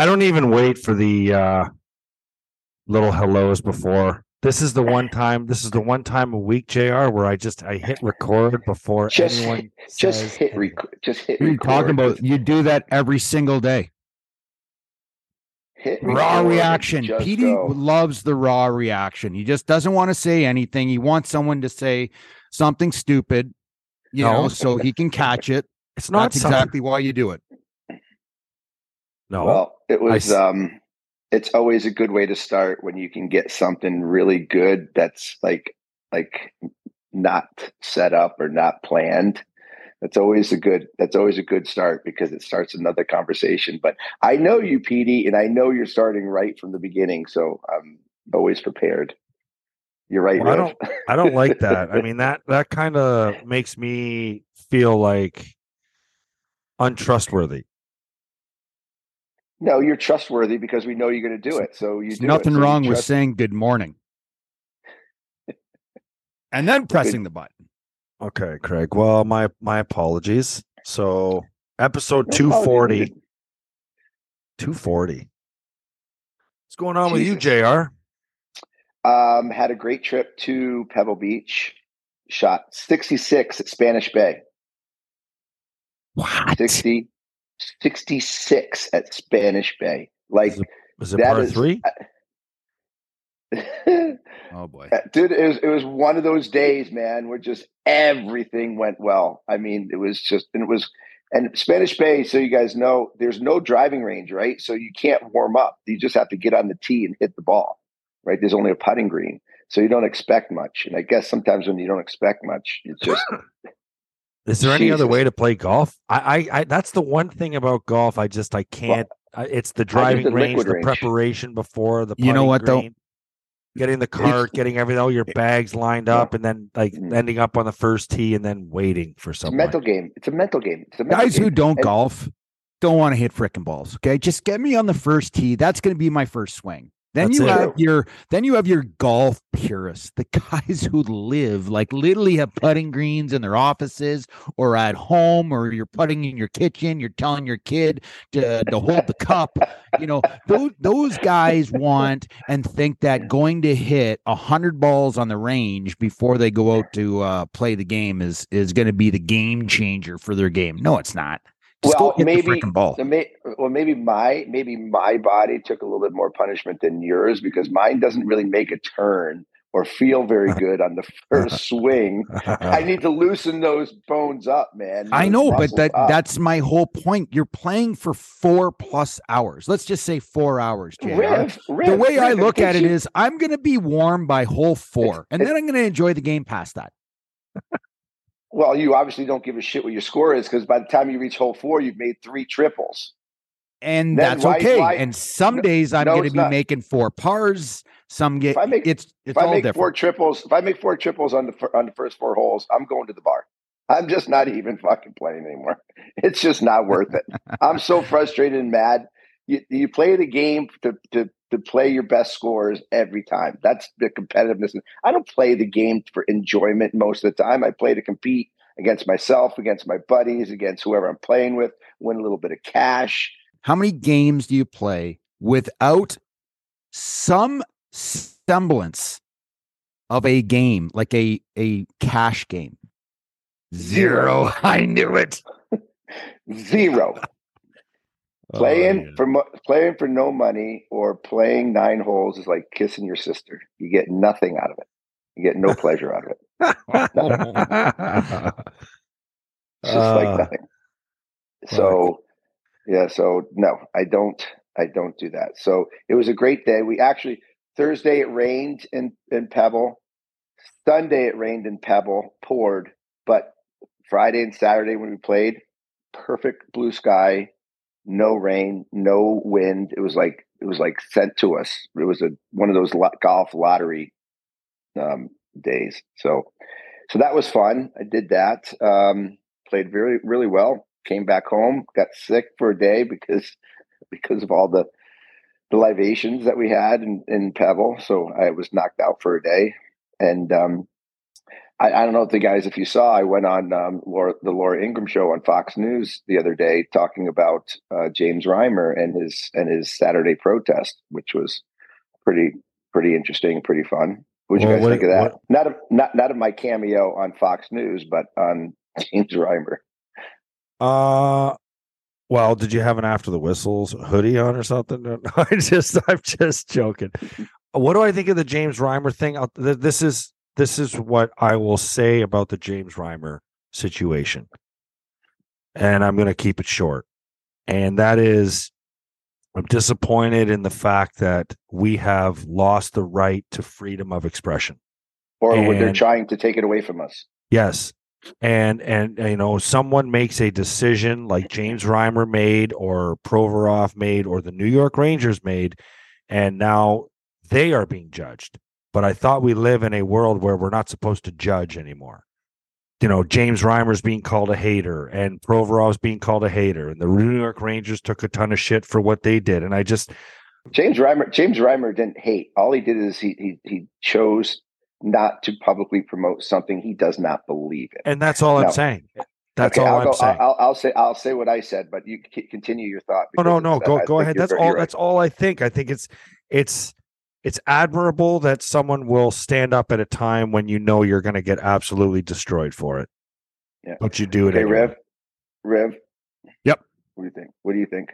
I don't even wait for the uh, little hellos before. This is the one time. This is the one time a week, Jr., where I just I hit record before Just- anyone. Just says hit anything. rec- just hit What are you talking about? You do that every single day. Hit Raw reaction. just Petey go. loves the raw reaction. He just doesn't want to say anything. He wants someone to say something stupid, you No. know, so he can catch it. It's not That's something- exactly why you do it. No, Well, it was s- um it's always a good way to start when you can get something really good that's like like not set up or not planned. That's always a good that's always a good start because it starts another conversation. But I know you, Petey, and I know you're starting right from the beginning, so I'm always prepared. You're right, Well, I Riv. I don't like that. I mean that that kind of makes me feel like untrustworthy. No, you're trustworthy because we know you're going to do it. So you There's do it. nothing So wrong with trust- saying good morning. And then pressing the button. Okay, Craig. Well, my my apologies. So episode No two apology forty. needed. 240. What's going on with you, JR? Um, had a great trip to Pebble Beach. Shot 66 at Spanish Bay. What? 60, 66 at Spanish Bay. Like, Is it, is it par is- three? Oh boy. dude, it was it was one of those days, man, where just everything went well. I mean, it was just and it was and Spanish Bay, so you guys know, there's no driving range, right? So you can't warm up. You just have to get on the tee and hit the ball, right? There's only a putting green, so you don't expect much. And I guess sometimes when you don't expect much, it's just Is there any other way to play golf? I, I, I that's the one thing about golf. I just I can't. I, it's the driving the range, the range. preparation before the. You know putting what, though? Getting the cart, getting everything, all your bags lined Yeah. up, and then like Mhm. ending up on the first tee, and then waiting for it's a someone. mental game. It's a mental game. It's a mental Guys game. who don't And- golf don't want to hit frickin' balls. Okay. Just get me on the first tee. That's going to be my first swing. Then That's you it. have your then you have your golf purists, the guys who live like literally have putting greens in their offices or at home, or you're putting in your kitchen. You're telling your kid to, to hold the cup. You know those those guys want and think that going to hit a hundred balls on the range before they go out to uh, play the game is is going to be the game changer for their game. No, it's not. Just Well, maybe- the. The may, well, maybe my maybe my body took a little bit more punishment than yours because mine doesn't really make a turn or feel very good on the first swing. I need to loosen those bones up, man. I know, but that up. that's my whole point. You're playing for four plus hours. Let's just say four hours, JR. Riv, the Riv, way I look at it you- is I'm going to be warm by hole four, and then I'm going to enjoy the game past that. Well, you obviously don't give a shit what your score is because by the time you reach hole four, you've made three triples. And Then that's why- okay. why- and some No- days I'm no, going to be not. making four pars. Some get If I make- it's it's if I all make different. four triples, if I make four triples on the on the first four holes, I'm going to the bar. I'm just not even fucking playing anymore. It's just not worth it. I'm so frustrated and mad. You, you play the game to, to to play your best scores every time. That's the competitiveness. I don't play the game for enjoyment most of the time. I play to compete against myself, against my buddies, against whoever I'm playing with, win a little bit of cash. How many games do you play without some semblance of a game, like a a cash game? Zero. I knew it. Zero. Oh, playing for mo- playing for no money or playing nine holes is like kissing your sister. You get nothing out of it. You get no pleasure out of it. It's just Uh, like nothing. So yeah, so no, I don't I don't do that. So it was a great day. We actually Thursday it rained in, in Pebble. Sunday it rained in Pebble, poured, but Friday and Saturday when we played, perfect blue sky, no rain, no wind. It was like it was like sent to us. It was a one of those lo- golf lottery um, days. So so that was fun. I did that. Um, played very really well. Came back home, got sick for a day because because of all the the libations that we had in, in Pebble. So I was knocked out for a day, and um, I, I, don't know if the guys, if you saw, I went on um, Laura, the Laura Ingraham show on Fox News the other day talking about uh, James Reimer and his and his Saturday protest, which was pretty pretty interesting, pretty fun. What do you guys what, think of that? What? Not of not not of my cameo on Fox News, but on James Reimer. Uh well, did you have an after the whistles hoodie on or something? No, I just I'm just joking. What do I think of the James Reimer thing? This is this is what I will say about the James Reimer situation. And I'm going to keep it short. And that is I'm disappointed in the fact that we have lost the right to freedom of expression. Or and, they're trying to take it away from us. Yes. And and you know, someone makes a decision like James Reimer made or Provorov made or the New York Rangers made, and now they are being judged. But I thought we live in a world where we're not supposed to judge anymore. You know, James Reimer's being called a hater and Provorov's being called a hater, and the New York Rangers took a ton of shit for what they did. And I just James Reimer James Reimer didn't hate. All he did is he he, he chose not to publicly promote something he does not believe in. And that's all now, I'm saying. That's okay, all I'll I'm go, saying. I'll, I'll, say I'll say what I said, but you continue your thought. Oh no, no, go go ahead. That's all. Right. That's all I think. I think it's it's it's admirable that someone will stand up at a time when you know you're going to get absolutely destroyed for it. Yeah. But you do it Hey, anyway. Rev. Rev. Yep. What do you think? What do you think?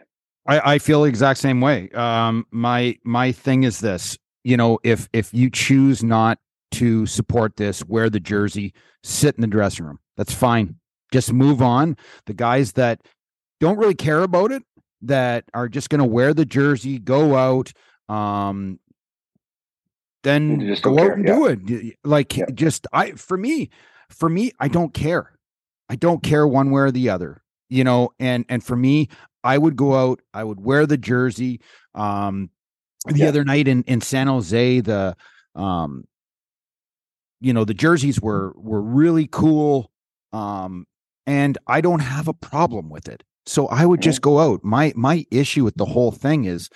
I, I feel the exact same way. Um, my my thing is this. You know, if if you choose not to support this, wear the jersey, sit in the dressing room. That's fine. Just move on. The guys that don't really care about it, that are just going to wear the jersey, go out, um, then just go out and yeah. do it. Like yeah. just I for me, for me, I don't care. I don't care one way or the other. You know, and and for me, I would go out, I would wear the jersey. Um the yeah. other night in in San Jose, the um you know, the jerseys were were really cool. Um and I don't have a problem with it. So I would just go out. My my issue with the whole thing is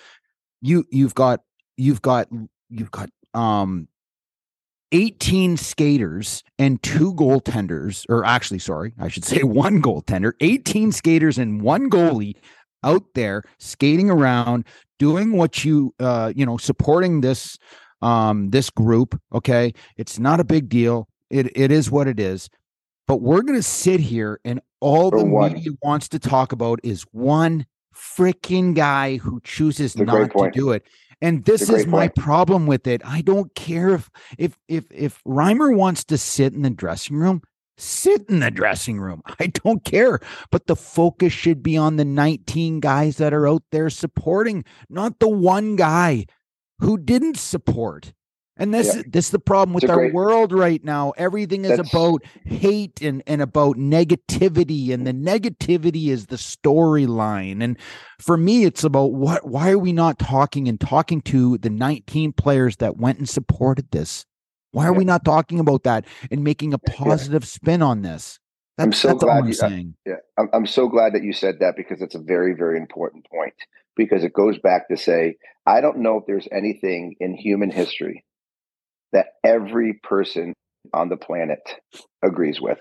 you you've got you've got you've got um 18 skaters and two goaltenders, or actually, sorry, I should say one goaltender, 18 skaters and one goalie out there skating around, doing what you, uh, you know, supporting this, um, this group. Okay. It's not a big deal. It, it is what it is. But we're going to sit here and all For the one. media wants to talk about is one freaking guy who chooses not to do it. And this is my point. problem with it. I don't care if if if if Reimer wants to sit in the dressing room, sit in the dressing room. I don't care. But the focus should be on the 19 guys that are out there supporting, not the one guy who didn't support. And this yeah. this is the problem with our great, world right now. Everything is about hate and, and about negativity, and the negativity is the storyline. And for me, it's about what why are we not talking and talking to the 19 players that went and supported this? Why are yeah. we not talking about that and making a positive yeah. spin on this? That's, I'm so glad I'm you, uh, saying. yeah, I'm, I'm so glad that you said that because it's a very, very important point. Because it goes back to say, I don't know if there's anything in human history that every person on the planet agrees with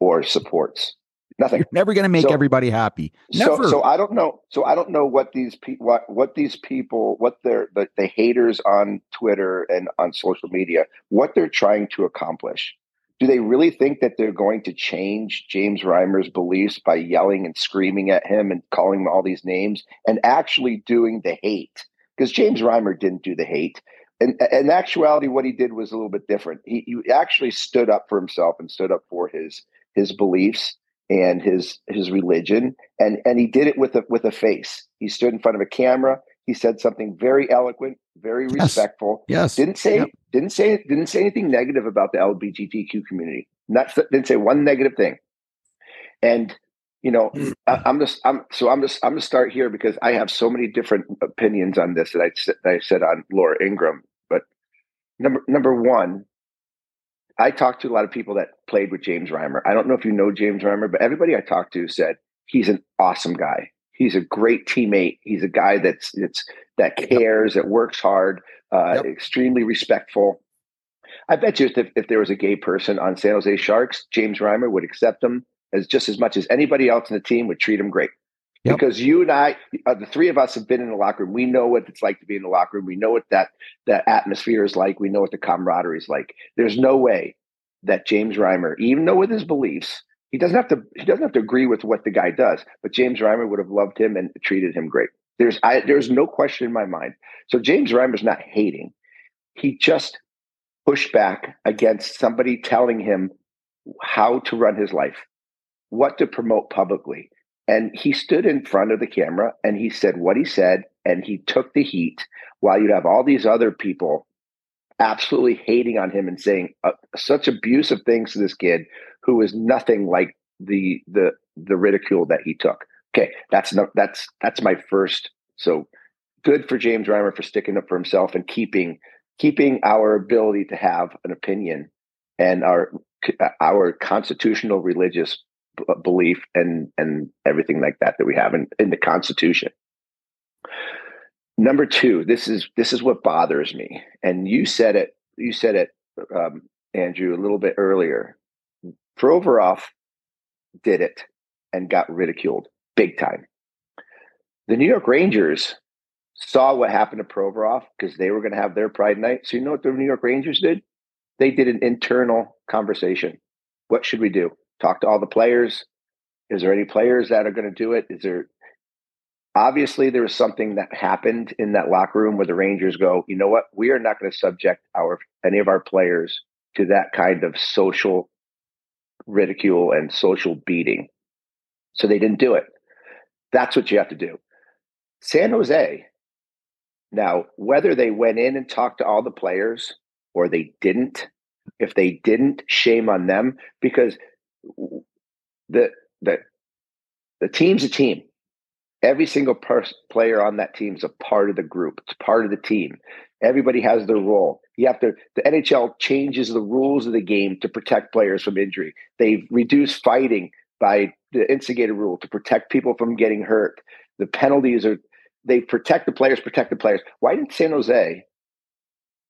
or supports. Nothing. You're never going to make so, everybody happy. Never. So, so I don't know. So I don't know what these people, what, what these people, what they're the, the haters on Twitter and on social media, what they're trying to accomplish. Do they really think that they're going to change James Reimer's beliefs by yelling and screaming at him and calling him all these names and actually doing the hate? Because James Reimer didn't do the hate in, in actuality, what he did was a little bit different. He, he actually stood up for himself and stood up for his his beliefs and his his religion, and and he did it with a with a face. He stood in front of a camera. He said something very eloquent, very yes. respectful. Yes, didn't say yep. didn't say didn't say anything negative about the LGBTQ community. Not didn't say one negative thing. And you know, hmm. I, am just I'm so I'm just I'm gonna start here because I have so many different opinions on this that I that I said on Laura Ingraham number number one, I talked to a lot of people that played with James Reimer. I don't know if you know James Reimer, but everybody I talked to said he's an awesome guy. He's a great teammate. He's a guy that's it's that cares, that works hard, uh, yep. extremely respectful. I bet you if, if there was a gay person on San Jose Sharks, James Reimer would accept them as just as much as anybody else in the team would treat him great. Yep. Because you and I, uh, the three of us have been in the locker room. We know what it's like to be in the locker room. We know what that that atmosphere is like. We know what the camaraderie is like. There's no way that James Reimer, even though with his beliefs, he doesn't have to he doesn't have to agree with what the guy does, but James Reimer would have loved him and treated him great. There's I, there's no question in my mind. So James Reimer's not hating. He just pushed back against somebody telling him how to run his life, what to promote publicly and he stood in front of the camera and he said what he said, and he took the heat while you'd have all these other people absolutely hating on him and saying uh, such abusive things to this kid who was nothing like the the the ridicule that he took. Okay, that's no, that's that's my first. So good for James Reimer for sticking up for himself and keeping keeping our ability to have an opinion and our our constitutional religious belief and and everything like that that we have in, in the Constitution. Number two, this is this is what bothers me, and you said it. You said it, um, Andrew, a little bit earlier. Provorov did it and got ridiculed big time. The New York Rangers saw what happened to Provorov because they were going to have their Pride Night. So you know what the New York Rangers did? They did an internal conversation. What should we do? Talk to all the players. Is there any players that are going to do it? Is there obviously there was something that happened in that locker room where the Rangers go, you know what? We are not going to subject our any of our players to that kind of social ridicule and social beating. So they didn't do it. That's what you have to do. San Jose. Now, whether they went in and talked to all the players or they didn't, if they didn't, shame on them because the the the team's a team. Every single pers- player on that team is a part of the group. It's part of the team. Everybody has their role. You have to. The NHL changes the rules of the game to protect players from injury. They've reduced fighting by the instigator rule to protect people from getting hurt. The penalties are they protect the players, protect the players. Why didn't San Jose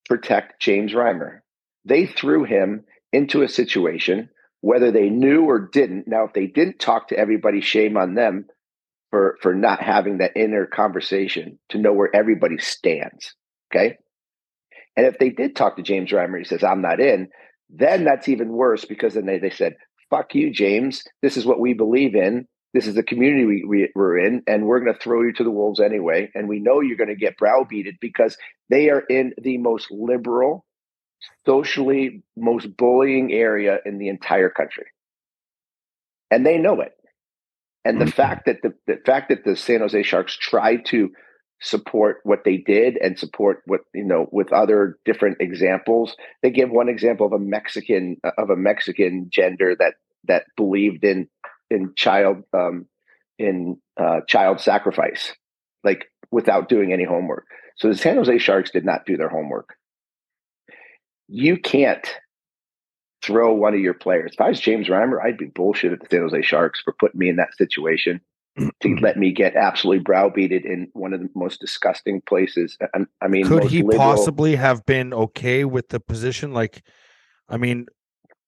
protect James Reimer? They threw him into a situation whether they knew or didn't. Now, if they didn't talk to everybody, shame on them for for not having that inner conversation to know where everybody stands. Okay. And if they did talk to James Reimer, he says, I'm not in, then that's even worse because then they, they said, fuck you, James. This is what we believe in. This is the community we, we, we're in, and we're going to throw you to the wolves anyway. And we know you're going to get browbeated because they are in the most liberal, socially most bullying area in the entire country. And they know it. And the mm-hmm. fact that the, the fact that the San Jose Sharks tried to support what they did and support what you know with other different examples they give one example of a mexican of a mexican gender that that believed in in child um in uh child sacrifice like without doing any homework so the san jose sharks did not do their homework you can't throw one of your players. If I was James Reimer, I'd be bullshit at the San Jose Sharks for putting me in that situation to let me get absolutely browbeated in one of the most disgusting places. I, I mean, could he liberal... possibly have been okay with the position? Like, I mean,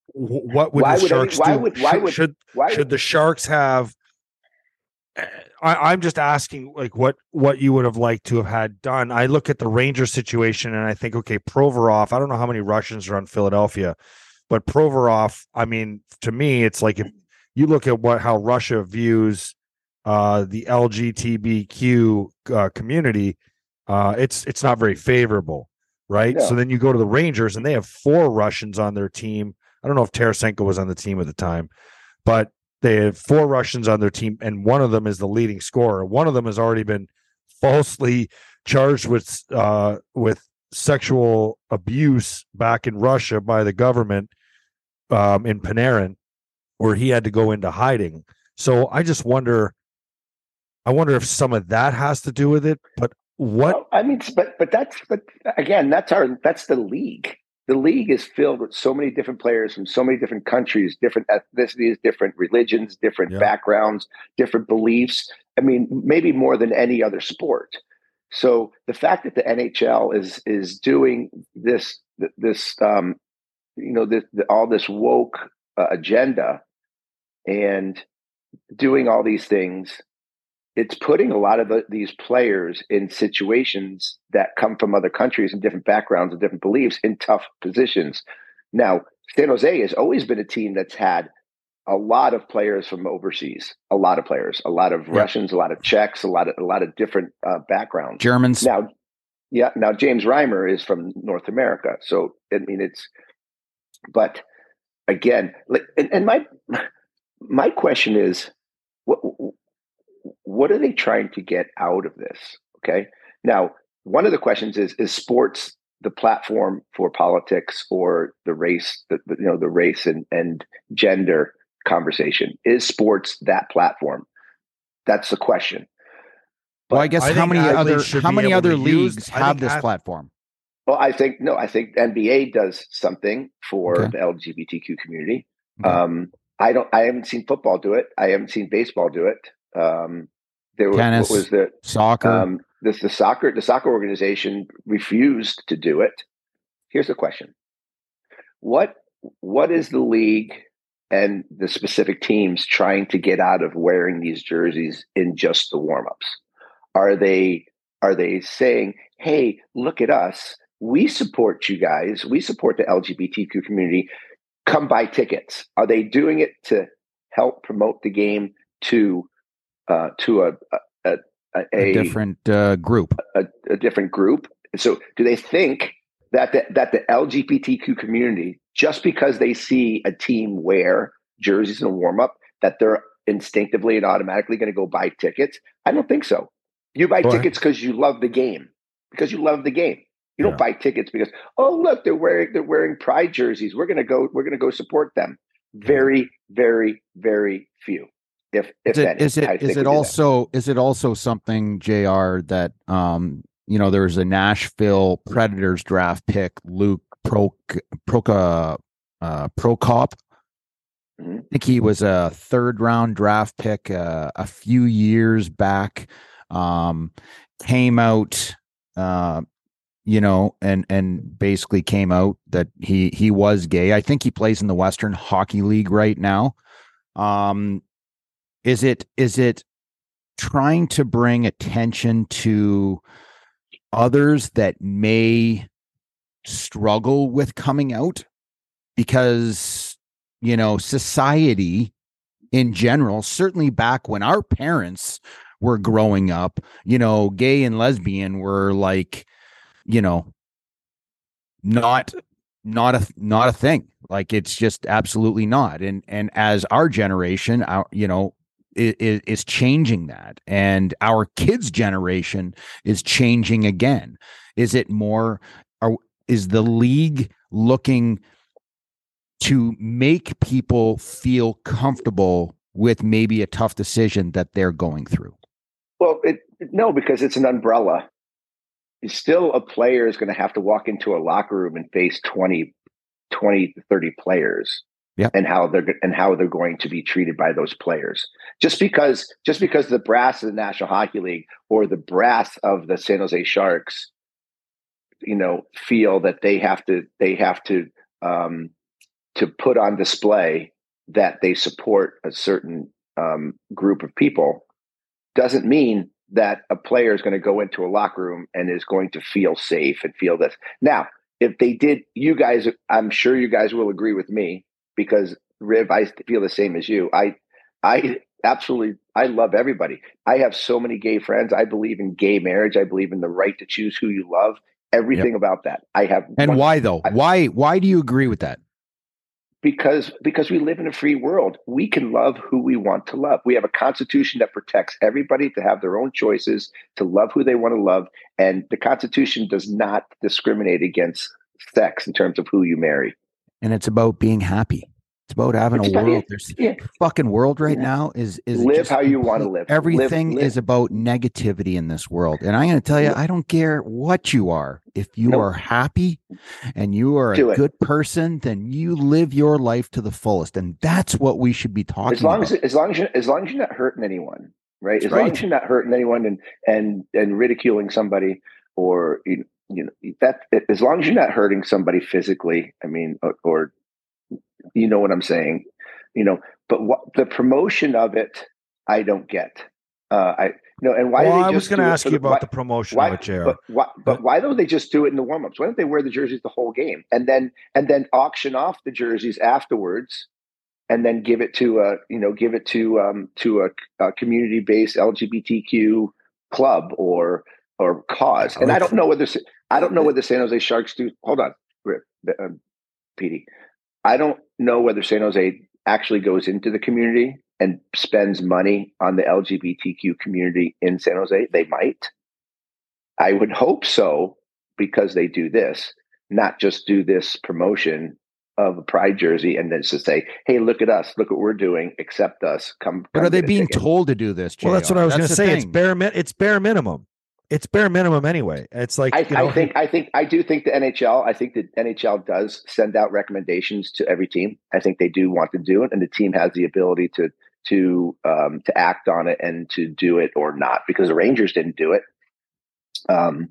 what would why the would Sharks why do? Would, why should, would, should, why should the Sharks have I, am just asking, like, what what you would have liked to have had done. I look at the Ranger situation and I think, okay, Provorov. I don't know how many Russians are on Philadelphia, but Provorov. I mean, to me, it's like if you look at what how Russia views uh, the LGBTQ uh, community, uh, it's it's not very favorable, right? Yeah. So then you go to the Rangers and they have four Russians on their team. I don't know if Tarasenko was on the team at the time, but they have four Russians on their team, and one of them is the leading scorer. One of them has already been falsely charged with uh, with sexual abuse back in Russia by the government um, in Panarin, where he had to go into hiding. So I just wonder, I wonder if some of that has to do with it. But what well, I mean, but but that's but again, that's our that's the league the league is filled with so many different players from so many different countries, different ethnicities, different religions, different yeah. backgrounds, different beliefs. I mean, maybe more than any other sport. So the fact that the NHL is is doing this this um, you know this the, all this woke uh, agenda and doing all these things it's putting a lot of the, these players in situations that come from other countries and different backgrounds and different beliefs in tough positions. Now, San Jose has always been a team that's had a lot of players from overseas, a lot of players, a lot of yeah. Russians, a lot of Czechs, a lot of a lot of different uh, backgrounds. Germans. Now, yeah. Now James Reimer is from North America, so I mean it's. But again, like, and, and my my question is, what what are they trying to get out of this? Okay. Now, one of the questions is is sports the platform for politics or the race, the, the, you know, the race and, and gender conversation? Is sports that platform? That's the question. But well, I guess I how many other how many other leagues use, have this platform? Well, I think no. I think NBA does something for okay. the LGBTQ community. Okay. Um, I don't. I haven't seen football do it. I haven't seen baseball do it. Um, there was, Tennis, was the soccer. Um, this the soccer the soccer organization refused to do it. Here's the question: what what is the league and the specific teams trying to get out of wearing these jerseys in just the warmups? Are they are they saying, "Hey, look at us. We support you guys. We support the LGBTQ community. Come buy tickets." Are they doing it to help promote the game to uh, to a, a, a, a different uh, group, a, a, different group. So, do they think that the, that the LGBTQ community, just because they see a team wear jerseys in a warm up, that they're instinctively and automatically going to go buy tickets? I don't think so. You buy tickets because you love the game, because you love the game. You don't buy tickets because oh look they're wearing they're wearing pride jerseys. We're gonna go we're gonna go support them. Very very very few. If if is it is it is it also is it also something Jr. that um you know there's a Nashville Predators draft pick Luke Pro Proka uh, Prokop. Mm-hmm. I think he was a third round draft pick uh, a few years back. Um, came out, uh, you know, and and basically came out that he he was gay. I think he plays in the Western Hockey League right now. Um, is it is it trying to bring attention to others that may struggle with coming out? Because you know society in general certainly back when our parents were growing up you know gay and lesbian were like you know not not a not a thing. Like it's just absolutely not. And and as our generation our you know is, is changing that and our kids generation is changing again. Is it more are is the league looking to make people feel comfortable with maybe a tough decision that they're going through? Well it, no because it's an umbrella. Still a player is going to have to walk into a locker room and face 20 20 to 30 players yeah. and how they're and how they're going to be treated by those players. Just because just because the brass of the National Hockey League or the brass of the San Jose Sharks, you know, feel that they have to they have to um, to put on display that they support a certain um, group of people, doesn't mean that a player is going to go into a locker room and is going to feel safe and feel this. Now, if they did, you guys, I'm sure you guys will agree with me because Riv, I feel the same as you. I I absolutely I love everybody. I have so many gay friends. I believe in gay marriage. I believe in the right to choose who you love. Everything yep. about that. I have And one, why though? I, why why do you agree with that? Because because we live in a free world. We can love who we want to love. We have a constitution that protects everybody to have their own choices, to love who they want to love, and the constitution does not discriminate against sex in terms of who you marry and it's about being happy. It's about having it's a about, world. There's yeah. fucking world right yeah. now is is live how you want to live. Everything live, live. is about negativity in this world, and I'm going to tell you, I don't care what you are. If you nope. are happy and you are Do a it. good person, then you live your life to the fullest, and that's what we should be talking. As long about. as as long as you, as long as you're not hurting anyone, right? That's as right. long as you're not hurting anyone and and and ridiculing somebody or you you know that as long as you're not hurting somebody physically i mean or, or you know what i'm saying you know but what the promotion of it i don't get uh i you know and why well, I was going to ask for you the- about why- the promotion why, of it, JR. but why, but why don't they just do it in the warm-ups? Why don't they wear the jerseys the whole game and then and then auction off the jerseys afterwards, and then give it to a you know give it to um to a, a community-based LGBTQ club or or cause? And I don't know whether I don't know whether San Jose Sharks do. Hold on, Rip, um, Petey. I don't know whether San Jose actually goes into the community and spends money on the LGBTQ community in San Jose. They might. I would hope so because they do this, not just do this promotion of a pride jersey and then just say, "Hey, look at us! Look what we're doing! Accept us! Come." But come are they being told to do this? well, that's what I was going to the say. It's bare It's bare minimum. It's bare minimum anyway. It's like I, you know, I think I think I do think the NHL. I think the NHL does send out recommendations to every team. I think they do want to do it, and the team has the ability to to um, to act on it and to do it or not. Because the Rangers didn't do it. Um,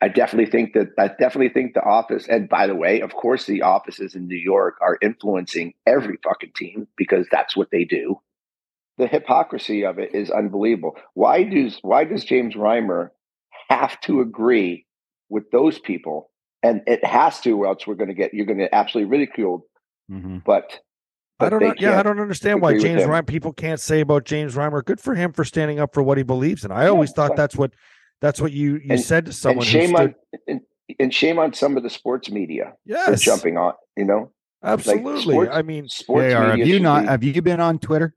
I definitely think that I definitely think the office. And by the way, of course, the offices in New York are influencing every fucking team because that's what they do. The hypocrisy of it is unbelievable. Why does why does James Reimer have to agree with those people? And it has to, or else we're going to get you're going to get absolutely ridiculed. Mhm. But, but I don't know. Yeah, I don't understand why James him. Reimer. People can't say about James Reimer. Good for him for standing up for what he believes in. I always thought but- that's what that's what you you And- said to someone and who shame stood. on and, and shame on some of the sports media for jumping on. You know, absolutely. sports- I mean, sports JR, have media you not? be- Have you been on Twitter?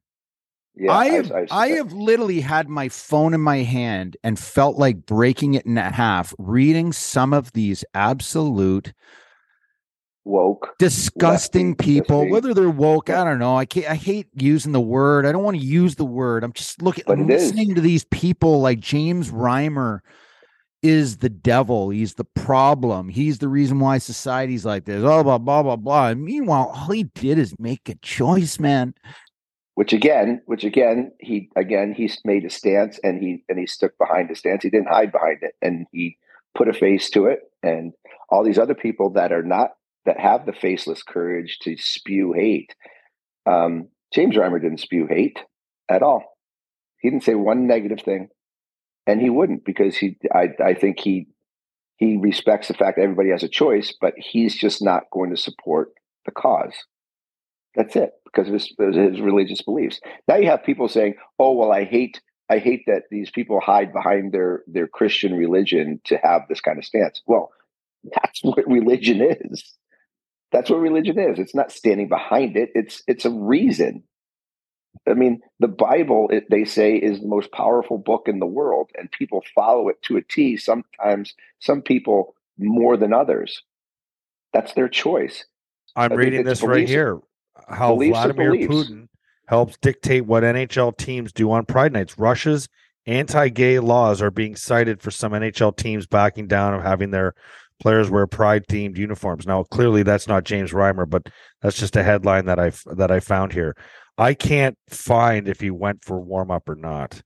Yeah, I have I've- I have literally had my phone in my hand and felt like breaking it in half reading some of these absolute woke. disgusting Lefty, people lefty. whether they're woke. I don't know I can't I hate using the word I don't want to use the word I'm just looking But I'm it is. listening to these people like James Reimer is the devil he's the problem he's the reason why society's like this oh blah blah blah blah and meanwhile all he did is make a choice man which again, which again, he again he's made a stance and he and he stuck behind his stance. He didn't hide behind it, and he put a face to it. And all these other people that are not that have the faceless courage to spew hate. Um, James Reimer didn't spew hate at all. He didn't say one negative thing, and he wouldn't because he. I I think he he respects the fact that everybody has a choice, but he's just not going to support the cause. That's it because of his, his religious beliefs. Now you have people saying, "Oh well, I hate I hate that these people hide behind their their Christian religion to have this kind of stance." Well, that's what religion is. That's what religion is. It's not standing behind it. It's it's a reason. I mean, the Bible, it, they say, is the most powerful book in the world, and people follow it to a T. Sometimes, some people more than others. That's their choice. I'm reading this right here. How beliefs Vladimir. Putin helps dictate what NHL teams do on Pride nights. Russia's anti-gay laws are being cited for some NHL teams backing down of having their players wear pride-themed uniforms. Now, clearly, that's not James Reimer, but that's just a headline that I that I found here. I can't find if he went for warm up or not.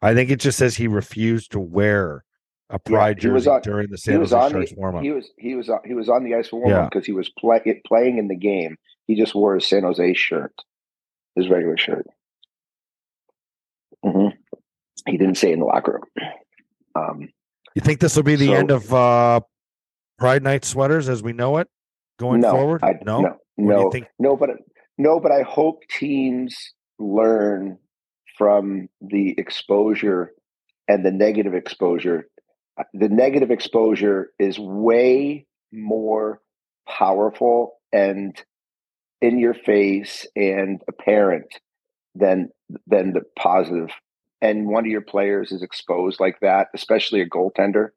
I think it just says he refused to wear a pride was jersey on- during the He San Jose Sharks warm up. he was he was on, he was on the ice for warm Yeah. up because he was play, playing in the game. He just wore his San Jose shirt, his regular shirt. hmm He didn't say in the locker room. Um, You think this will be the So- end of uh, Pride Night sweaters as we know it going no, forward? I, no, no, no, think no, but no, but I hope teams learn from the exposure and the negative exposure. Uh, The negative exposure is way more powerful and in your face and apparent than than the positive. And one of your players is exposed like that, especially a goaltender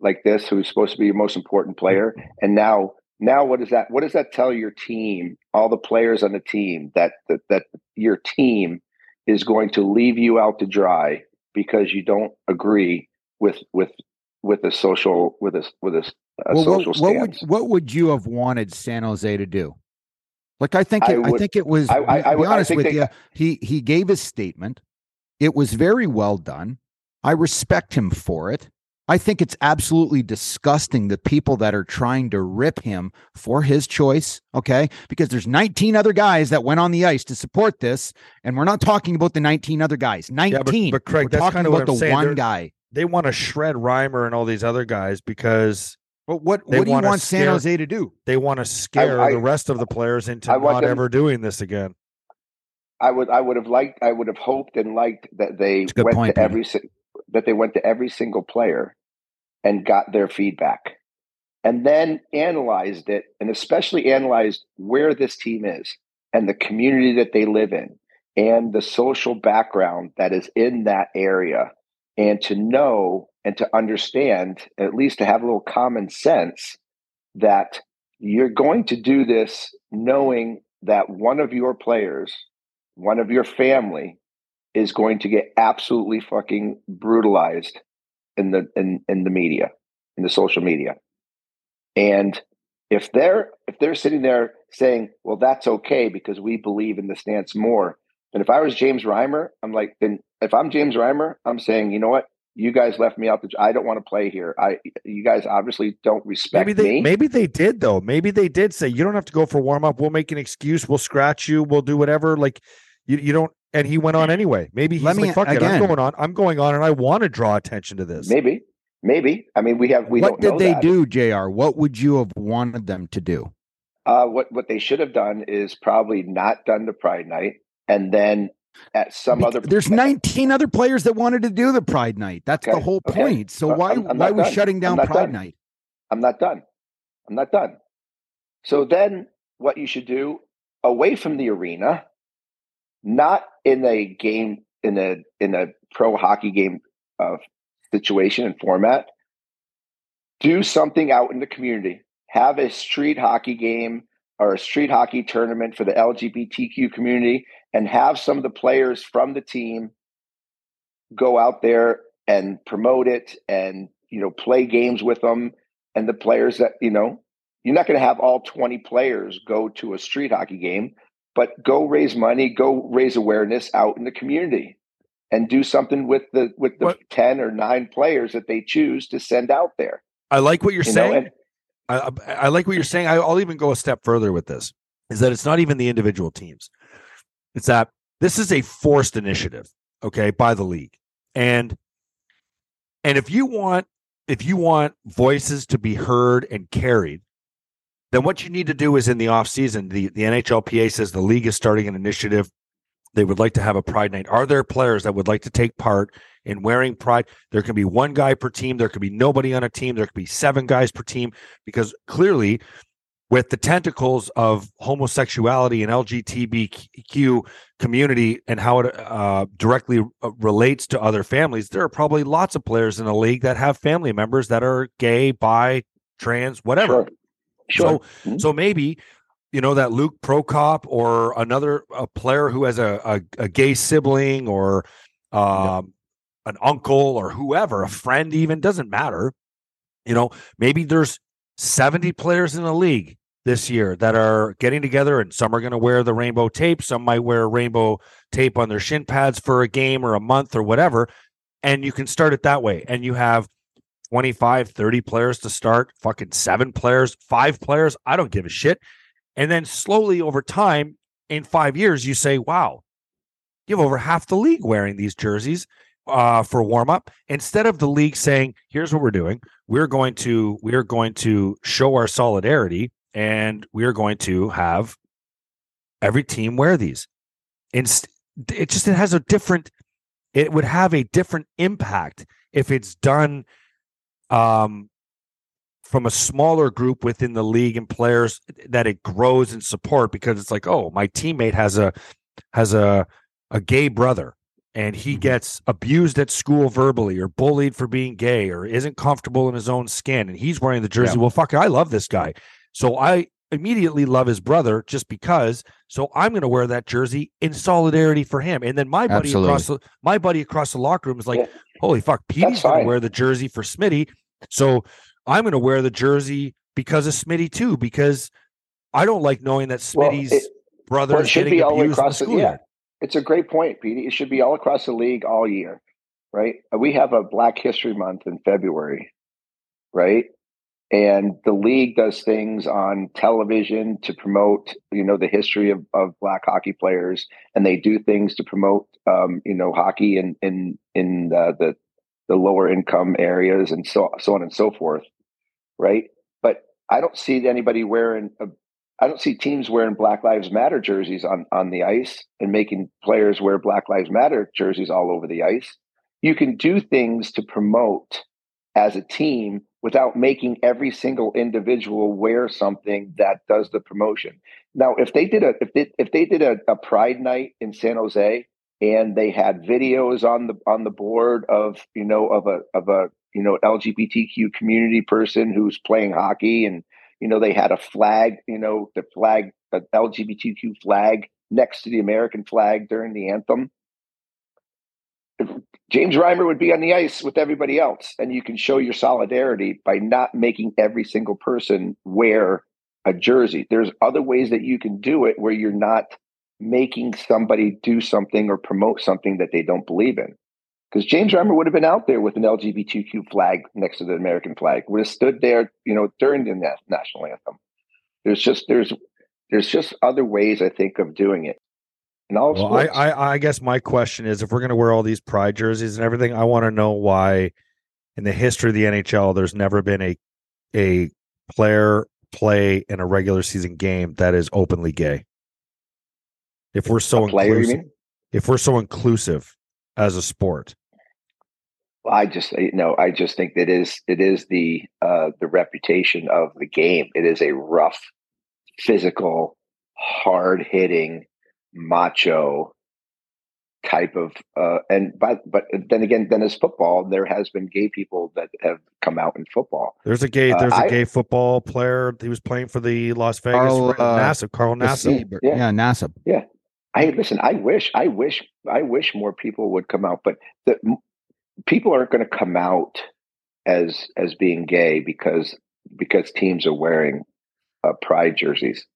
like this, who's supposed to be your most important player. Mm-hmm. And now, now, what does that? What does that tell your team? All the players on the team that that, that your team is going to leave you out to dry because you don't agree with with with a social with a with a, a uh, well, social what, what would what would you have wanted San Jose to do? Like I think I it, I, would- think it was. I- I- be- I be I honest think with they- you, he he gave his statement. It was very well done. I respect him for it. I think it's absolutely disgusting the people that are trying to rip him for his choice. Okay. Because there's 19 other guys that went on the ice to support this. And we're not talking about the 19 other guys. 19. Yeah, but, but Craig, we're that's talking kind of what about I'm the saying. one They're- guy. They want to shred Reimer and all these other guys because But what, they what do you wanna want San Jose to do? they want to scare I- the rest of the players into I want not them- ever doing this again. I would I would have liked I would have hoped and liked that they It's a good went point, to every si- that they went to every single player and got their feedback and then analyzed it and especially analyzed where this team is and the community that they live in and the social background that is in that area and to know and to understand at least to have a little common sense that you're going to do this knowing that one of your players one of your family is going to get absolutely fucking brutalized in the in, in the media in the social media. And if they're if they're sitting there saying well that's okay because we believe in the stance more and if i was james reimer i'm like then if i'm james reimer i'm saying you know what you guys left me out the i don't want to play here i you guys obviously don't respect Maybe they me maybe they did though. Maybe they did say you don't have to go for warm up. We'll make an excuse. We'll scratch you. We'll do whatever. Like you, you don't. And he went on anyway. Maybe he's Let me- like, "Fuck it, I'm going on. I'm going on, and I want to draw attention to this." maybe maybe i mean we have we what don't did know they that. do, JR? What would you have wanted them to do? Uh, what what they should have done is probably not done the Pride Night, and then at some Bec- other. There's 19 other players that wanted to do the Pride Night. That's the Okay, whole okay. point. So Uh, why I'm- I'm why we shutting down Pride done. Night? I'm not done. I'm not done. So then, what you should do away from the arena, not in a game in a in a pro hockey game uh, situation and format. Do something out in the community. Have a street hockey game or a street hockey tournament for the LGBTQ community, and have some of the players from the team go out there and promote it, and you know play games with them and the players that you know you're not going to have all 20 players go to a street hockey game but go raise money go raise awareness out in the community and do something with the with the What- 10 or 9 players that they choose to send out there I like what you're you saying. I, I like what you're saying. I, I'll even go a step further with this. Is that it's not even the individual teams. It's that this is a forced initiative, okay, by the league, and and if you want if you want voices to be heard and carried, then what you need to do is in the off season, the the NHLPA says the league is starting an initiative. They would like to have a pride night. Are there players that would like to take part in wearing pride? There can be one guy per team. There could be nobody on a team. There could be seven guys per team because clearly, with the tentacles of homosexuality and LGBTQ community and how it uh, directly uh, relates to other families, there are probably lots of players in the league that have family members that are gay, bi, trans, whatever. sure sure So, so maybe you know that Luke Prokop or another a player who has a a, a gay sibling or um, an uncle or whoever, a friend even doesn't matter. You know, maybe there's 70 players in the league this year that are getting together and some are going to wear the rainbow tape, some might wear rainbow tape on their shin pads for a game or a month or whatever, and you can start it that way and you have 25, 30 players to start, fucking seven players, five players, I don't give a shit. And then slowly over time, in five years, you say, wow, you have over half the league wearing these jerseys uh, for warm up. Instead of the league saying, here's what we're doing. We're going to we're going to show our solidarity and we're going to have every team wear these. It just it has a different it would have a different impact if it's done um from a smaller group within the league and players that it grows in support because it's like oh my teammate has a has a a gay brother and he Mhm. gets abused at school verbally or bullied for being gay or isn't comfortable in his own skin and he's wearing the jersey Yeah. well fuck it, I love this guy so I immediately love his brother just because so I'm going to wear that jersey in solidarity for him and then my buddy across the my buddy across the locker room is like Yeah. holy fuck Petey's going to wear the jersey for Smitty so I'm going to wear the jersey because of Smitty too, because I don't like knowing that Well, Smitty's it- brother well, it is should getting be all abused in the across the yeah it's a great point Petey. it should be all across the league all year right? We have a Black History Month in February, right? And the league does things on television to promote, you know, the history of, of black hockey players, and they do things to promote, um, you know, hockey in in in the, the the lower income areas and so so on and so forth, right? But I don't see anybody wearing a I don't see teams wearing Black Lives Matter jerseys on, on the ice and making players wear Black Lives Matter jerseys all over the ice. You can do things to promote as a team without making every single individual wear something that does the promotion. Now, if they did a if they if they did a, a Pride night in San Jose and they had videos on the on the board of you know of a of a you know LGBTQ community person who's playing hockey and you know, they had a flag, you know, the flag, the LGBTQ flag next to the American flag during the anthem. James Reimer would be on the ice with everybody else, and you can show your solidarity by not making every single person wear a jersey. There's other ways that you can do it where you're not making somebody do something or promote something that they don't believe in because James Reimer would have been out there with an LGBTQ flag next to the American flag, would have stood there, you know, during the national anthem. There's just there's there's just other ways I think of doing it. And also, well, I, I I guess my question is, if we're going to wear all these pride jerseys and everything, I want to know why, in the history of the NHL, there's never been a a player play in a regular season game that is openly gay. If we're so player, inclusive, if we're so inclusive as a sport, Well, I just you know I just think that is it is the uh, the reputation of the game. It is a rough, physical, hard hitting, macho type of uh, and but but then again then as football there has been gay people that have come out in football there's a gay uh, there's uh, a gay I, football player he was playing for the las vegas Carl, uh, Nassib, Carl Nassib. yeah. yeah Nassib. yeah i listen i wish i wish i wish more people would come out but the people aren't going to come out as as being gay because because teams are wearing uh, pride jerseys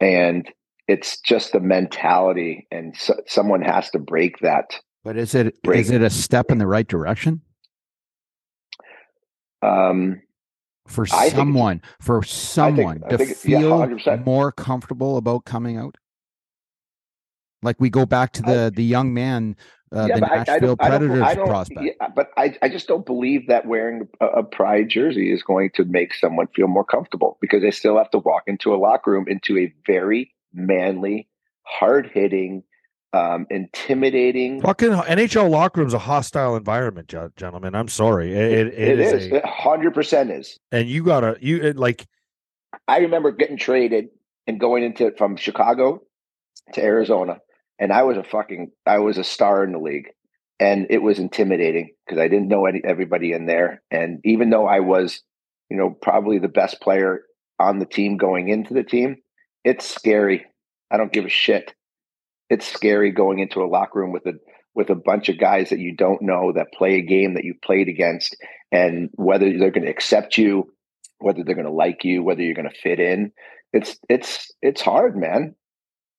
and it's just the mentality and so, someone has to break that but is it break. is it a step in the right direction um for someone for someone think, to feel yeah, more comfortable about coming out like we go back to the I, the young man uh, yeah, the Nashville Predators prospect. Yeah, but I, I just don't believe that wearing a, a, pride jersey is going to make someone feel more comfortable because they still have to walk into a locker room into a very manly, hard hitting, um, intimidating. Fucking NHL locker room's a hostile environment, gentlemen. I'm sorry. It, it, it is. Hundred percent is. And you gotta you it, like. I remember getting traded and going into from Chicago to Arizona and I was a fucking I was a star in the league, and it was intimidating because I didn't know any, everybody in there, and even though I was, you know, probably the best player on the team going into the team, it's scary. I don't give a shit. It's scary going into a locker room with a with a bunch of guys that you don't know that play a game that you played against, and whether they're going to accept you, whether they're going to like you, whether you're going to fit in. It's it's it's hard, man.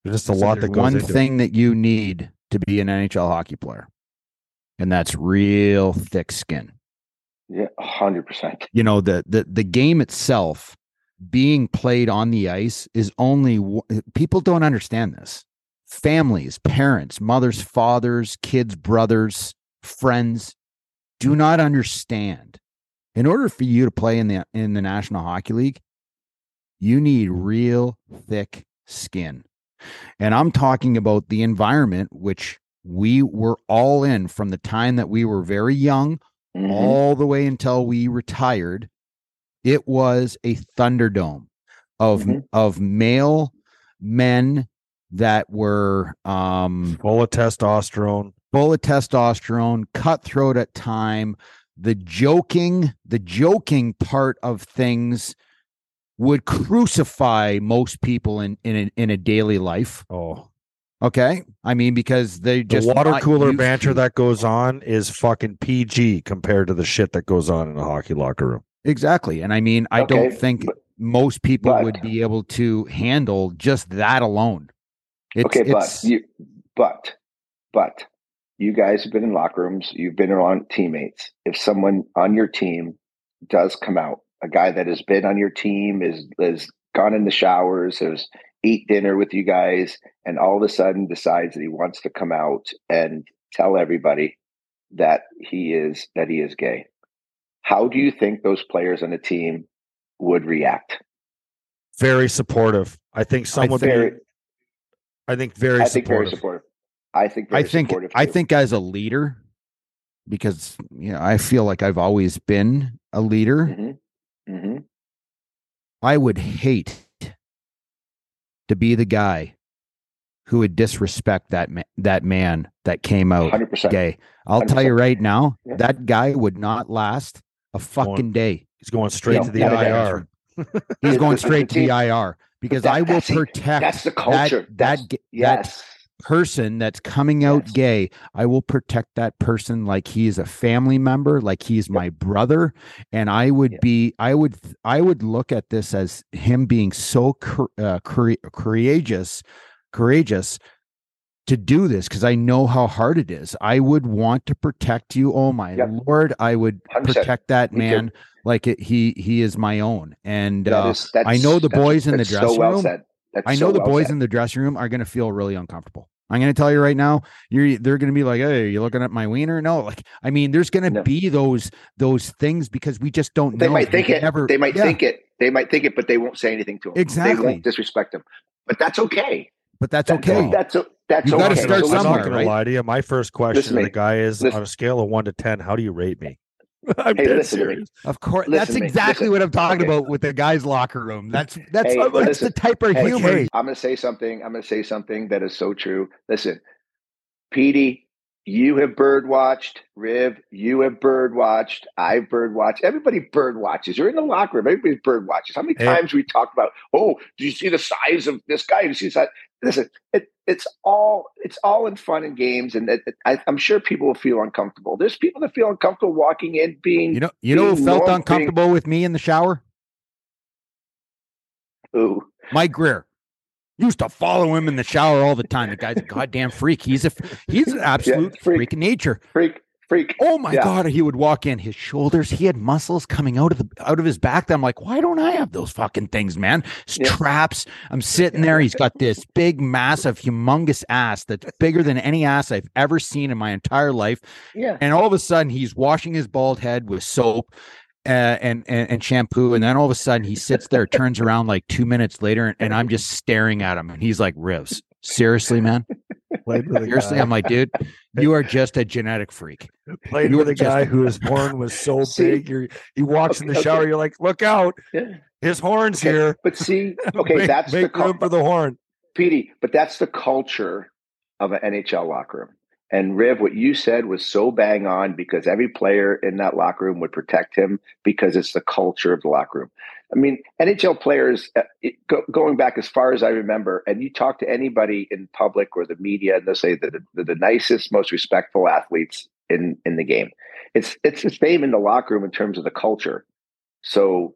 There's just a so lot that goes one thing it. that you need to be an NHL hockey player, and that's real thick skin. Yeah, hundred percent. You know the the the game itself being played on the ice is only people don't understand this. Families, parents, mothers, fathers, kids, brothers, friends do not understand. In order for you to play in the in the National Hockey League, you need real thick skin. And I'm talking about the environment, which we were all in from the time that we were very young mm-hmm. all the way until we retired. It was a thunderdome of mm-hmm. of male men that were um full of testosterone full of testosterone cutthroat at time the joking the joking part of things would crucify most people in in a, in a daily life. Oh. Okay. I mean, because they just the water cooler banter to. that goes on is fucking PG compared to the shit that goes on in a hockey locker room. Exactly. And I mean, I okay, don't think but, most people but, would be able to handle just that alone. It's, okay, but you, but but you guys have been in locker rooms, you've been around teammates. If someone on your team does come out, a guy that has been on your team is has gone in the showers, has eat dinner with you guys, and all of a sudden decides that he wants to come out and tell everybody that he is that he is gay. How do you think those players on the team would react? Very supportive. I think some I would Very, be. I think very I think very supportive. supportive. I think I think supportive I think as a leader, because you know, I feel like I've always been a leader. Mhm. Mhm. I would hate to be the guy who would disrespect that ma- that man that came out 100%. gay. I'll tell you right now, Yeah. that guy would not last a fucking day. He's going straight Yeah, to the not. IR. He's going straight to the IR because that- I will that's- see, protect that's the that- culture. That, That's- that Yes. person that's coming out Yes. gay, I will protect that person like he is a family member, like he's my brother, and I would Yeah. be, I would, I would look at this as him being so cour- uh, cour- courageous, courageous to do this because I know how hard it is. I would want to protect you. Oh my Yep. lord, I would 100%. protect that man like it, he he is my own. And That uh, is- I know the boys in the dressing so well room. I so know the well boys said. in the dressing room are going to feel really uncomfortable. I'm going to tell you right now, you're they're going to be like, "Hey, are you looking at my wiener?" No, like I mean, there's going to No. be those those things because we just don't They know. might think it. Never, they might yeah, think it. They might think it, but they won't say anything to him. Exactly. They won't disrespect him. But that's okay. But that's That- okay. That's o- that's You gotta okay. start So I'm not going right? to lie to you. My first question Listen to to the guy is Listen- on a scale of one to ten, how do you rate me? I'm Hey, dead listen to me. serious. of course, Listen that's exactly what I'm talking Okay. about with the guys' locker room. That's that's Hey, that's listen. the type of Hey, humor. hey. I'm going to say something. I'm going to say something that is so true. Listen, Petey, you have bird watched. Riv, you have bird watched. I've bird watched. Everybody bird watches. You're in the locker room. Everybody's bird watches. How many Hey. times we talked about? Oh, do you see the size of this guy? Do you see the size? Listen, it, it's all it's all in fun and games, and it, it- I, I'm sure people will feel uncomfortable. There's people that feel uncomfortable walking in, being You know, you know who felt normal, uncomfortable with me in the shower? ooh, Mike Grier used to follow him in the shower all the time. The guy's a goddamn freak. He's a he's an absolute freak. freak of nature. freak, freak. Oh my Yeah. god, he would walk in, his shoulders, he had muscles coming out of the out of his back. That I'm like, why don't I have those fucking things, man? Yeah. Straps. I'm sitting there. He's got this big, massive, humongous ass that's bigger than any ass I've ever seen in my entire life. Yeah, And all of a sudden, he's washing his bald head with soap. Uh, and, and and shampoo, and then all of a sudden he sits there, turns around like two minutes later, and, and I'm just staring at him, and he's like, "Rivs, seriously, man, Played with seriously." I'm like, "Dude, you are just a genetic freak." played you with were a guy whose horn was so See? big. You're, he walks in the shower. okay. You're like, look out, yeah. his horn's Okay, here. But see, okay, make, that's the make room cul- for the horn. Petey, but that's the culture of an NHL locker room. And Riv, what you said was so bang on because every player in that locker room would protect him because it's the culture of the locker room. I mean, NHL players, uh, it, go, going back as far as I remember, and you talk to anybody in public or the media, and they'll say that they're the nicest, most respectful athletes in in the game. It's it's the same in the locker room in terms of the culture. So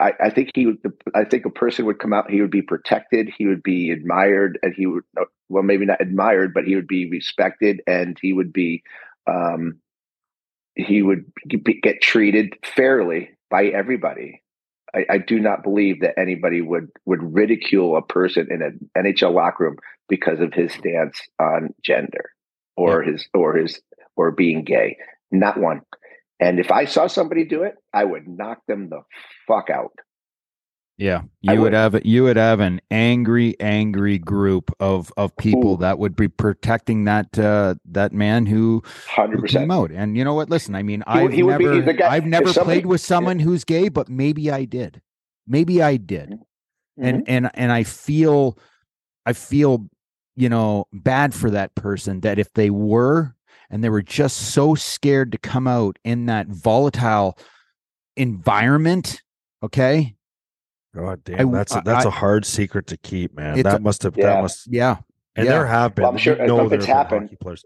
I, I think he would. I think a person would come out. He would be protected. He would be admired, and he would. Well, maybe not admired, but he would be respected, and he would be. Um, he would be, get treated fairly by everybody. I, I do not believe that anybody would would ridicule a person in an NHL locker room because of his stance on gender or his or his or being gay. Not one. And if I saw somebody do it, I would knock them the fuck out. Yeah, you would would. have you would have an angry, angry group of of people Ooh. that would be protecting that uh, that man who, Hundred percent. came out. And you know what? Listen, I mean, He I've he would be- never guy- I've never somebody- played with someone who's gay, but maybe I did. Maybe I did. Mm-hmm. And and and I feel I feel you know bad for that person that if they were and they were just so scared to come out in that volatile environment, okay? God I- damn, that's a, that's I- a hard secret to keep, man. That a- must have Yeah. that must Yeah. and yeah. there have been. Well, I'm sure- you know there it's have been happened- players.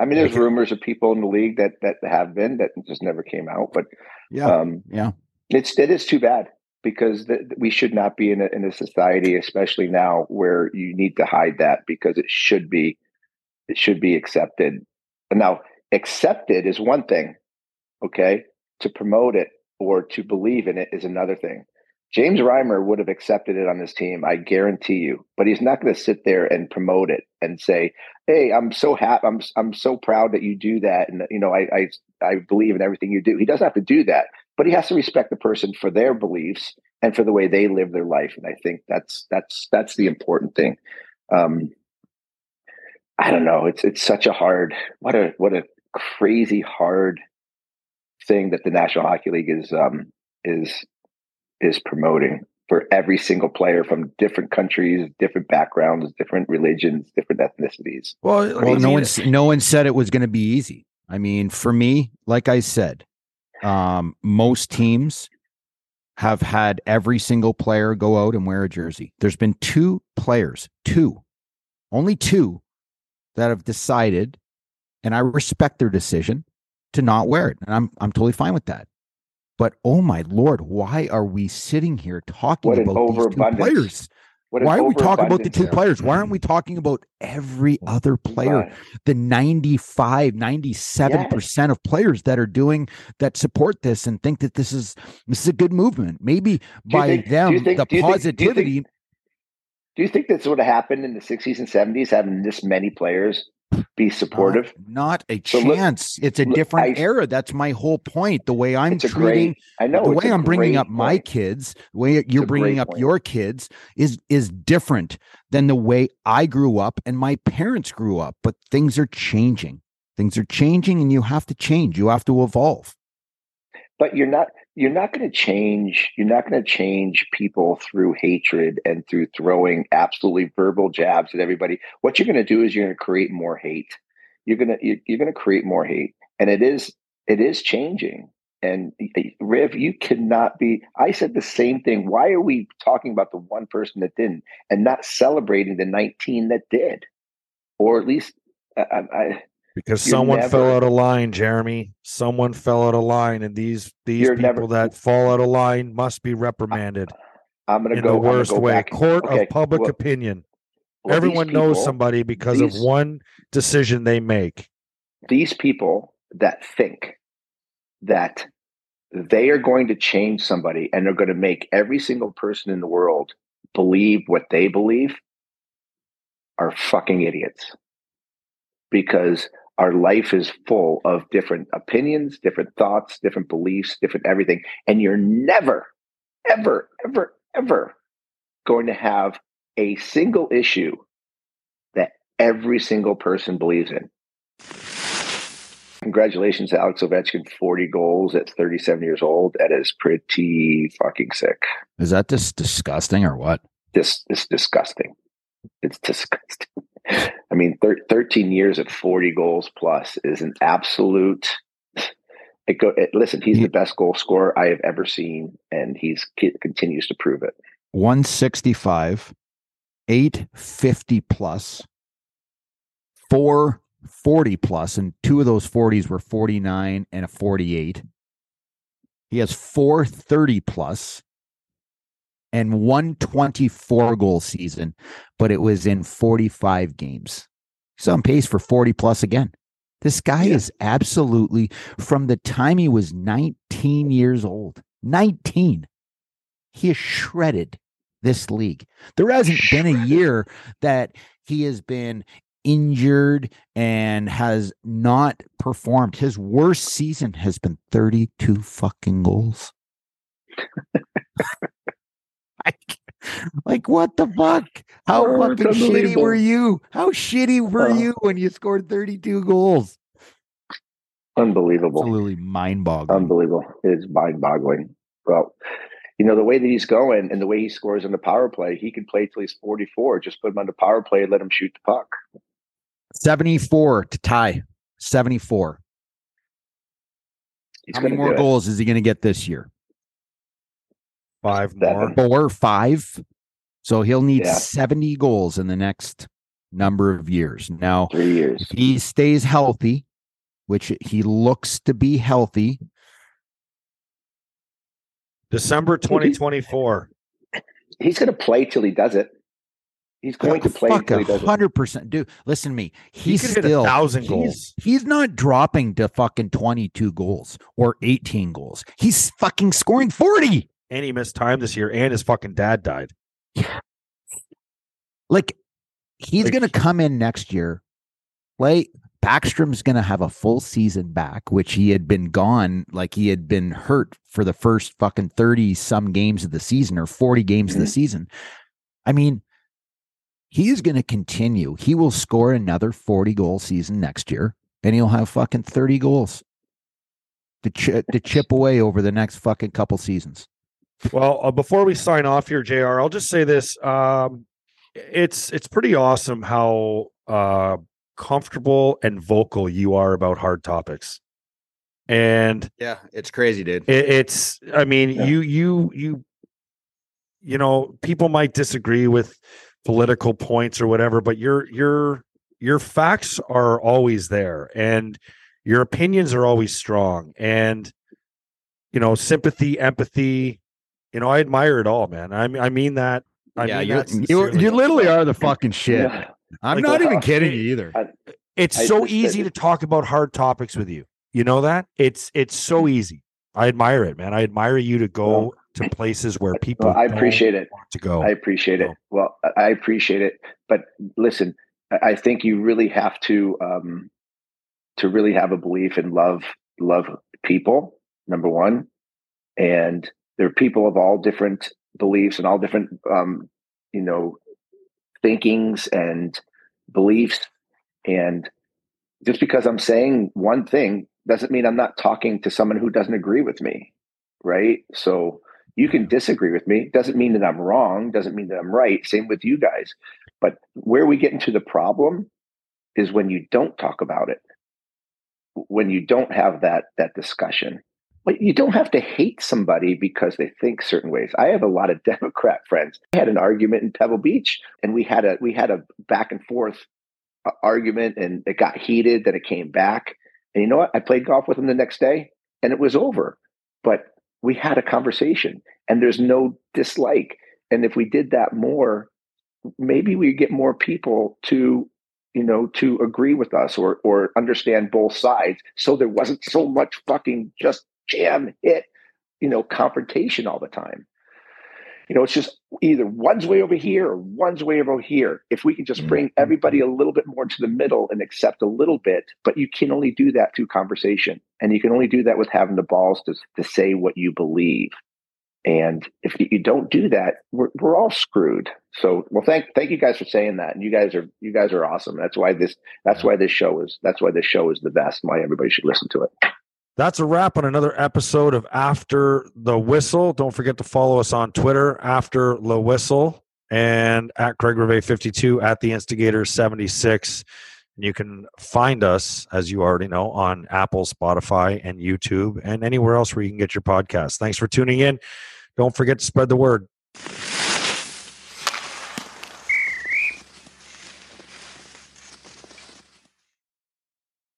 I mean, there's Okay. rumors of people in the league that that have been that just never came out, but Yeah. um, yeah. it's it is too bad because th- we should not be in a, in a society, especially now, where you need to hide that because it should be it should be accepted Now, accepted is one thing, okay? To promote it or to believe in it is another thing. James Reimer would have accepted it on his team, I guarantee you. But he's not going to sit there and promote it and say, "Hey, I'm so happy. I'm I'm so proud that you do that, and you know, I I I believe in everything you do." He doesn't have to do that, but he has to respect the person for their beliefs and for the way they live their life. And I think that's that's that's the important thing. Um, I don't know. It's it's such a hard what a what a crazy hard thing that the National Hockey League is um, is is promoting for every single player from different countries, different backgrounds, different religions, different ethnicities. Well, well, no one no one said it was going to be easy. I mean, for me, like I said, um, most teams have had every single player go out and wear a jersey. There's been two players, two, only two, that have decided, and I respect their decision to not wear it, and I'm I'm totally fine with that. But oh my lord, why are we sitting here talking what about these two players? Why are we talking about the two players? Why aren't we talking about every other player? The 95, 97% yes. of players that are doing that support this and think that this is this is a good movement. Maybe by think, them, think, the positivity. Think, do you think that's what happened in the 60s and 70s, having this many players be supportive. Not, not a so chance. Look, it's a look, different I, era. That's my whole point. The way I'm treating, great, I know the way I'm bringing up point. my kids, the way you're bringing up point. your kids is is different than the way I grew up and my parents grew up. But things are changing. Things are changing, and you have to change. You have to evolve. But you're not you're not going to change you're not going to change people through hatred and through throwing absolutely verbal jabs at everybody. What you're going to do is you're going to create more hate. You're going to you're going to create more hate and it is it is changing. And riv you cannot be i said the same thing. Why are we talking about the one person that didn't and not celebrating the 19 that did? Or at least I, I because You're someone never, fell out of line, Jeremy. Someone fell out of line, and these these people never, that fall out of line must be reprimanded. I'm going to go the worst go way. Court okay, of public well, opinion. Well, Everyone people, knows somebody because these, of one decision they make. These people that think that they are going to change somebody and they're going to make every single person in the world believe what they believe are fucking idiots because our life is full of different opinions, different thoughts, different beliefs, different everything. And you're never, ever, ever, ever going to have a single issue that every single person believes in. Congratulations to Alex Ovechkin, 40 goals at 37 years old. That is pretty fucking sick. Is that just disgusting or what? This is disgusting. It's disgusting. I mean, thir- 13 years at 40 goals plus is an absolute. It go, it, listen, he's the best goal scorer I have ever seen, and he's he continues to prove it. 165, 850 plus, 440 plus, and two of those 40s were 49 and a 48. He has 430 plus, and 124 goal season, but it was in 45 games. He's on pace for 40 plus again. This guy yeah. is absolutely from the time he was 19 years old. 19. He has shredded this league. There hasn't been a year that he has been injured and has not performed. His worst season has been 32 fucking goals. like, what the fuck? How oh, fucking shitty were you? How shitty were uh, you when you scored 32 goals? Unbelievable. Absolutely mind boggling. Unbelievable. It is mind boggling. Well, you know, the way that he's going and the way he scores on the power play, he could play till he's 44. Just put him on the power play and let him shoot the puck. 74 to tie. 74. He's How many more goals is he going to get this year? Five more. Four, five. So he'll need yeah. 70 goals in the next number of years. Now, three years. If he stays healthy, which he looks to be healthy. December 2024. He's going to play till he does it. He's going to play Fuck until he doesn't. hundred percent, dude. Listen to me. He's could hit a still thousand he's- goals. He's not dropping to fucking twenty-two goals or eighteen goals. He's fucking scoring forty. And he missed time this year, and his fucking dad died. Like he's Like- gonna come in next year. Play Backstrom's gonna have a full season back, which he had been gone, like he had been hurt for the first fucking 30 some games of the season or 40 games of the Mhm. season. I mean, he is gonna continue. He will score another 40 goal season next year, and he'll have fucking 30 goals to chip to chip away over the next fucking couple seasons. Well, uh, before we sign off here, Jr., I'll just say this: um, it's it's pretty awesome how uh, comfortable and vocal you are about hard topics, and Yeah, it's crazy, dude. it, it's. I mean, Yeah. you you you you know, people might disagree with political points or whatever, but your your your facts are always there, and your opinions are always strong, and you know, sympathy, empathy. You know, I admire it all, man. I mean, I mean that. I yeah, mean you that you sincerely. you literally are the fucking shit. Yeah. I'm Like, not uh, even kidding it- you either. It's I so just- easy to talk about hard topics with you. You know that? It's it's so easy. I admire it, man. I admire you to go Well, to places where people Well, I don't appreciate it. want to go. I appreciate it. Well, I- I appreciate it. But listen, I I think you really have to um, to really have a belief and love love people. Number one, and there are people of all different beliefs and all different um, you know thinkings and beliefs. And just because I'm saying one thing doesn't mean I'm not talking to someone who doesn't agree with me, right? So you can disagree with me. Doesn't mean that i'm wrong. Doesn't mean that i'm right. Same with you guys. But where we get into the problem is when you don't talk about it. When you don't have that that discussion but you don't have to hate somebody because they think certain ways. I have a lot of democrat friends. I had an argument in pebble beach and we had a we had a back and forth uh, argument and it got heated then it came back. And you know what? I played golf with him the next day and it was over. But we had a conversation and there's no dislike. And if we did that more maybe we get more people to you know to agree with us or or understand both sides. So there wasn't so much fucking just jam hit you know confrontation all the time. You know it's just either one's way over here or one's way over here. If we can just mm-hmm. bring everybody a little bit more to the middle and accept a little bit but you can only do that through conversation. And you can only do that with having the balls to, to say what you believe. And if you don't do that we're, we're all screwed. So well thank thank you guys for saying that. And you guys are you guys are awesome. That's why this that's why this show is that's why this show is the best. Why everybody should listen to it That's a wrap on another episode of After the Whistle. Don't forget to follow us on Twitter, After the Whistle, and at Craig Rivet 52 at the Instigator 76. And you can find us, as you already know, on Apple, Spotify, and YouTube, and anywhere else where you can get your podcast. Thanks for tuning in. Don't forget to spread the word.